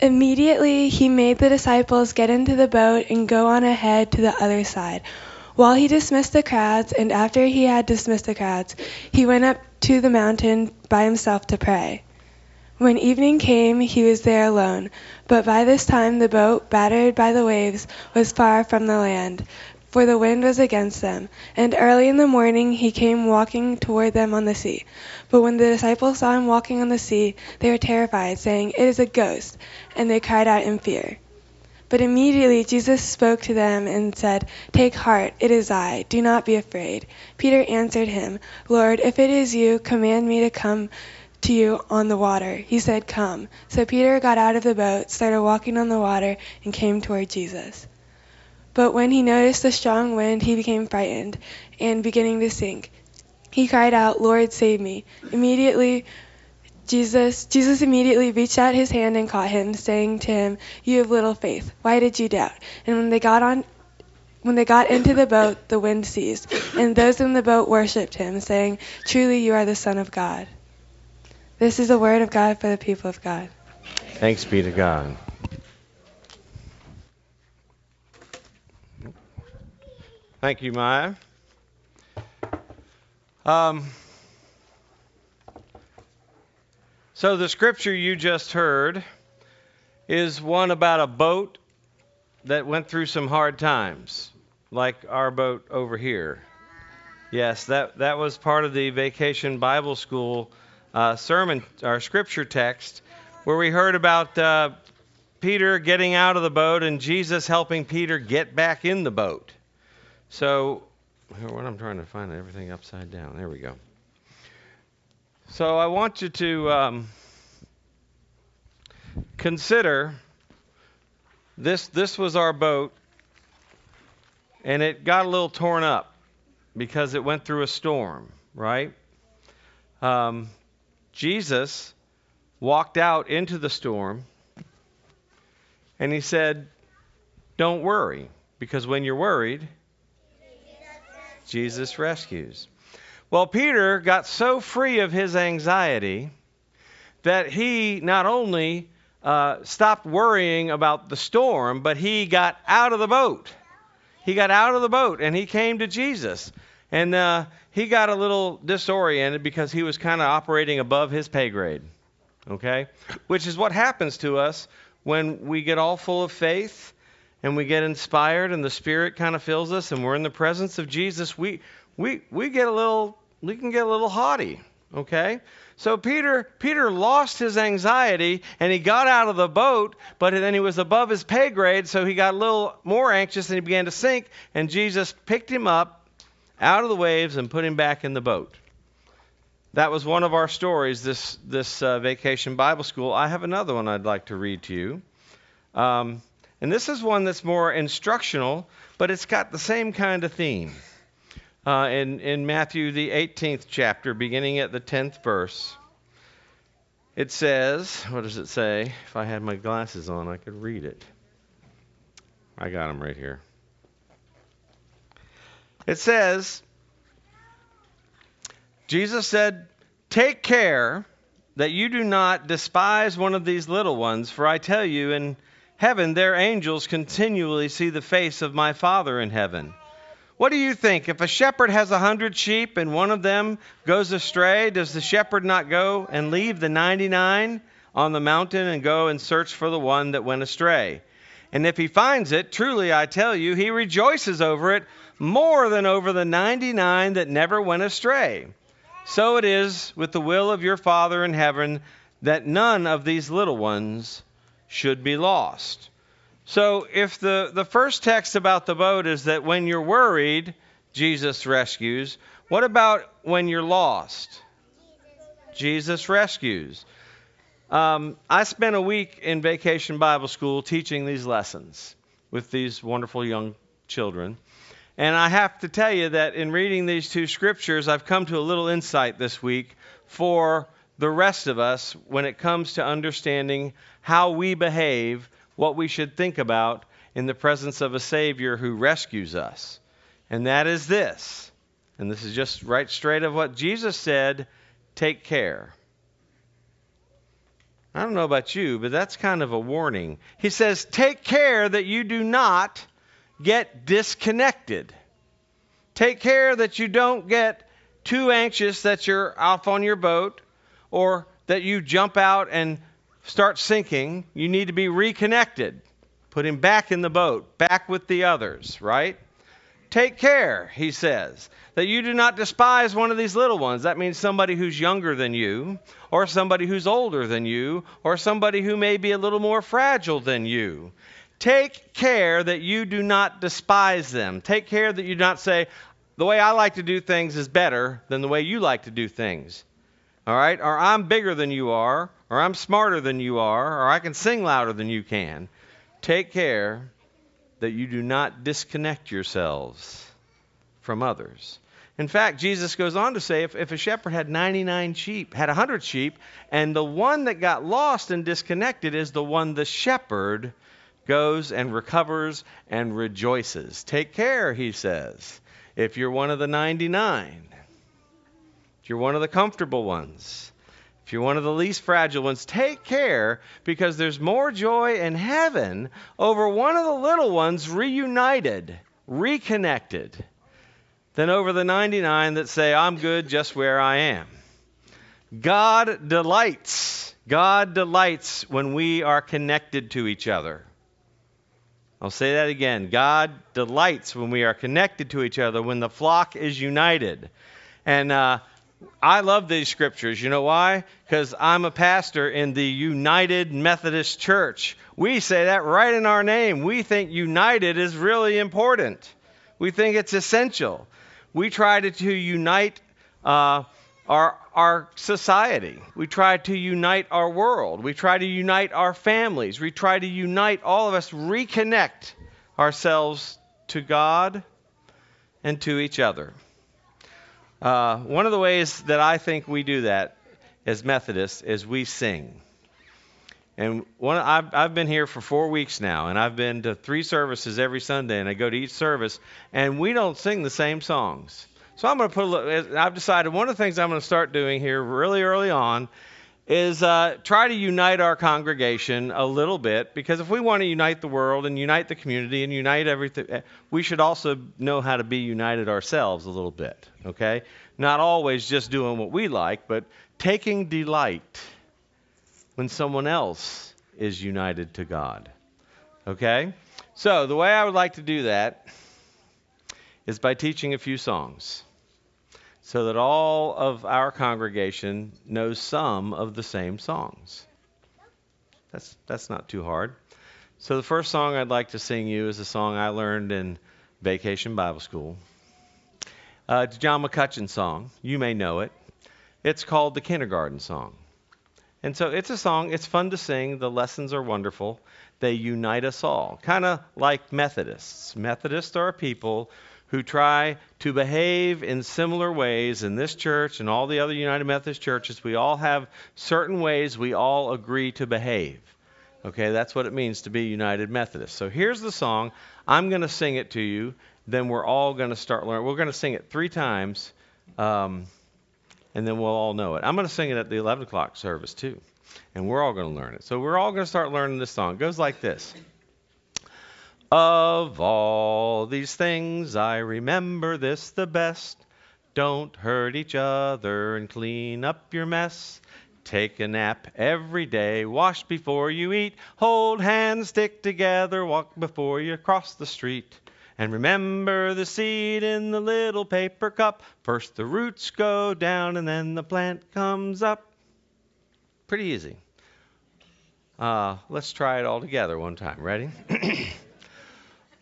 Immediately he made the disciples get into the boat and go on ahead to the other side, while he dismissed the crowds, and after he had dismissed the crowds, he went up to the mountain by himself to pray. When evening came, he was there alone, but by this time the boat, battered by the waves, was far from the land, for the wind was against them. And early in the morning he came walking toward them on the sea. But when the disciples saw him walking on the sea, they were terrified, saying, It is a ghost, and they cried out in fear. But immediately Jesus spoke to them and said, Take heart, it is I, do not be afraid. Peter answered him, Lord, if it is you, command me to come to you on the water. He said, Come. So Peter got out of the boat, started walking on the water, and came toward Jesus. But when he noticed the strong wind, he became frightened, and beginning to sink, he cried out, Lord, save me. Immediately, Jesus, Jesus immediately reached out his hand and caught him, saying to him, You have little faith. Why did you doubt? And when they got on, when they got into the boat, the wind ceased, and those in the boat worshipped him, saying, Truly you are the Son of God. This is the word of God for the people of God. Thanks be to God. Thank you, Maya. Um, so, the scripture you just heard is one about a boat that went through some hard times, like our boat over here. Yes, that, that was part of the Vacation Bible School uh, sermon, our scripture text, where we heard about uh, Peter getting out of the boat and Jesus helping Peter get back in the boat. So, what I'm trying to find everything upside down. There we go. So I want you to um, consider this. This was our boat, and it got a little torn up because it went through a storm, right? Um, Jesus walked out into the storm and he said, Don't worry, because when you're worried, Jesus rescues. Well, Peter got so free of his anxiety that he not only uh, stopped worrying about the storm, but he got out of the boat. He got out of the boat and he came to Jesus. And uh, he got a little disoriented because he was kind of operating above his pay grade. Okay? Which is what happens to us when we get all full of faith and we get inspired and the Spirit kind of fills us and we're in the presence of Jesus. We, we, we get a little, we can get a little haughty. Okay? So Peter Peter lost his anxiety and he got out of the boat, but then he was above his pay grade, so he got a little more anxious and he began to sink, and Jesus picked him up out of the waves and put him back in the boat. That was one of our stories this, this uh, vacation Bible school. I have another one I'd like to read to you. Um, and this is one that's more instructional, but it's got the same kind of theme. Uh, in, in Matthew, the 18th chapter, beginning at the 10th verse, it says, what does it say? If I had my glasses on, I could read it. I got them right here. It says, Jesus said, Take care that you do not despise one of these little ones, for I tell you, in heaven their angels continually see the face of my Father in heaven. What do you think? If a shepherd has a hundred sheep and one of them goes astray, does the shepherd not go and leave the 99 on the mountain and go and search for the one that went astray? And if he finds it, truly I tell you, he rejoices over it more than over the 99 that never went astray. So it is with the will of your Father in heaven that none of these little ones should be lost. So if the, the first text about the boat is that when you're worried, Jesus rescues, what about when you're lost? Jesus rescues. Um, I spent a week in vacation Bible school teaching these lessons with these wonderful young children. And I have to tell you that in reading these two scriptures, I've come to a little insight this week for the rest of us when it comes to understanding how we behave, what we should think about in the presence of a Savior who rescues us. And that is this. And this is just right straight of what Jesus said take care. I don't know about you, but that's kind of a warning. He says, Take care that you do not get disconnected. Take care that you don't get too anxious that you're off on your boat or that you jump out and start sinking. You need to be reconnected. Put him back in the boat, back with the others, right? Take care, he says, that you do not despise one of these little ones. That means somebody who's younger than you, or somebody who's older than you, or somebody who may be a little more fragile than you. Take care that you do not despise them. Take care that you do not say, the way I like to do things is better than the way you like to do things. All right? Or I'm bigger than you are, or I'm smarter than you are, or I can sing louder than you can. Take care that you do not disconnect yourselves from others. In fact, Jesus goes on to say if, if a shepherd had 99 sheep, had 100 sheep, and the one that got lost and disconnected is the one the shepherd goes and recovers and rejoices. Take care, he says, if you're one of the 99, if you're one of the comfortable ones. If you're one of the least fragile ones, take care because there's more joy in heaven over one of the little ones reunited, reconnected, than over the 99 that say, I'm good just where I am. God delights. God delights when we are connected to each other. I'll say that again. God delights when we are connected to each other, when the flock is united. And uh, I love these scriptures. You know why? Because I'm a pastor in the United Methodist Church. We say that right in our name. We think united is really important, we think it's essential. We try to, to unite uh, our, our society, we try to unite our world, we try to unite our families, we try to unite all of us, reconnect ourselves to God and to each other. Uh, one of the ways that I think we do that as Methodists is we sing. And one, I've, I've been here for four weeks now, and I've been to three services every Sunday, and I go to each service, and we don't sing the same songs. So I'm going to put a little, I've decided one of the things I'm going to start doing here really early on is uh, try to unite our congregation a little bit because if we want to unite the world and unite the community and unite everything, eh, we should also know how to be united ourselves a little bit, okay? Not always just doing what we like, but taking delight when someone else is united to God, okay? So the way I would like to do that is by teaching a few songs so that all of our congregation knows some of the same songs. That's, that's not too hard. So, the first song I'd like to sing you is a song I learned in Vacation Bible School. Uh, it's John McCutcheon song. You may know it. It's called the Kindergarten Song. And so it's a song, it's fun to sing. The lessons are wonderful. They unite us all, kind of like Methodists. Methodists are people who try to behave in similar ways in this church and all the other United Methodist churches. We all have certain ways we all agree to behave. Okay, that's what it means to be United Methodist. So here's the song. I'm going to sing it to you. Then we're all going to start learning. We're going to sing it three times, um, and then we'll all know it. I'm going to sing it at the 11 o'clock service too, and we're all going to learn it. So we're all going to start learning this song. It goes like this. Of all these things, I remember this the best. Don't hurt each other and clean up your mess. Take a nap every day, wash before you eat, hold hands, stick together, walk before you cross the street. And remember the seed in the little paper cup. First the roots go down and then the plant comes up. Pretty easy. Uh, let's try it all together one time. Ready?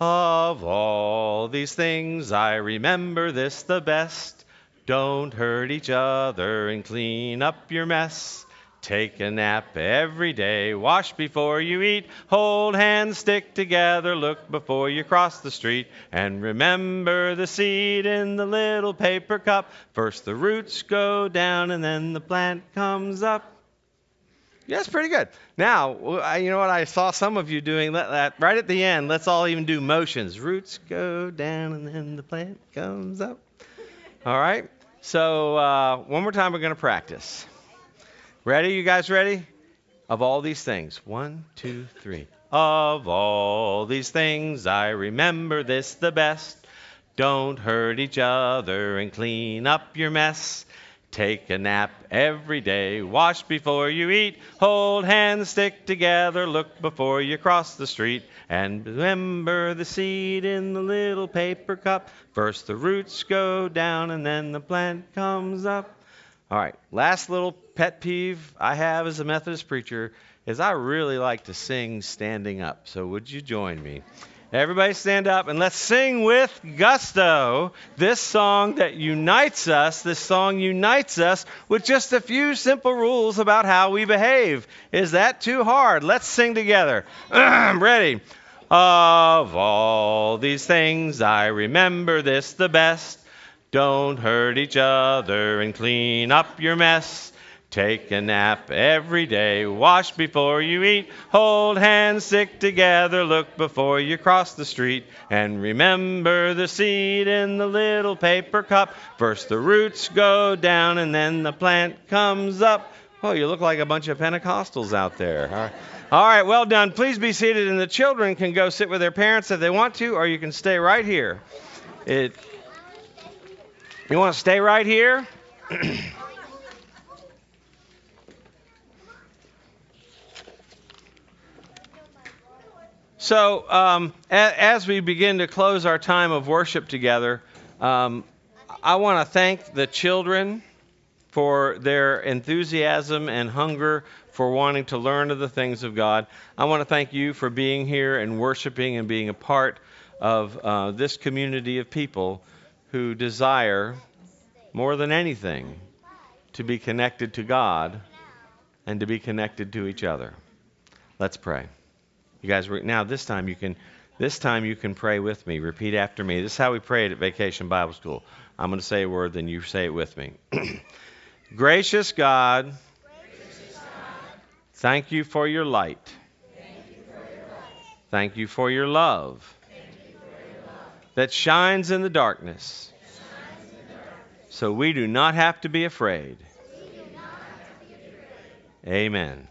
Of all these things, I remember this the best. Don't hurt each other and clean up your mess. Take a nap every day, wash before you eat, hold hands, stick together, look before you cross the street, and remember the seed in the little paper cup. First the roots go down and then the plant comes up. Yeah, that's pretty good. Now, you know what? I saw some of you doing that right at the end. Let's all even do motions. Roots go down and then the plant comes up. All right. So uh, one more time, we're going to practice. Ready? You guys ready? Of all these things. One, two, three. Of all these things, I remember this the best. Don't hurt each other and clean up your mess. Take a nap every day. Wash before you eat. Hold hands, stick together. Look before you cross the street. And remember the seed in the little paper cup. First the roots go down and then the plant comes up. All right, last little pet peeve I have as a Methodist preacher is I really like to sing standing up. So would you join me? Everybody stand up and let's sing with gusto this song that unites us. This song unites us with just a few simple rules about how we behave. Is that too hard? Let's sing together. Ready? Of all these things, I remember this the best. Don't hurt each other and clean up your mess. Take a nap every day. Wash before you eat. Hold hands, stick together. Look before you cross the street. And remember the seed in the little paper cup. First the roots go down and then the plant comes up. Oh, you look like a bunch of Pentecostals out there. All right. Well done. Please be seated, and the children can go sit with their parents if they want to, or you can stay right here. It, you want to stay right here? So, um, as we begin to close our time of worship together, um, I want to thank the children for their enthusiasm and hunger for wanting to learn of the things of God. I want to thank you for being here and worshiping and being a part of uh, this community of people who desire, more than anything, to be connected to God and to be connected to each other. Let's pray. You guys, now this time you can, this time you can pray with me. Repeat after me. This is how we prayed at Vacation Bible School. I'm going to say a word, then you say it with me. Gracious God, thank you for your light. Thank you for your love that shines in the darkness. So we do not have to be afraid. Amen.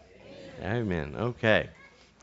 Amen. Okay.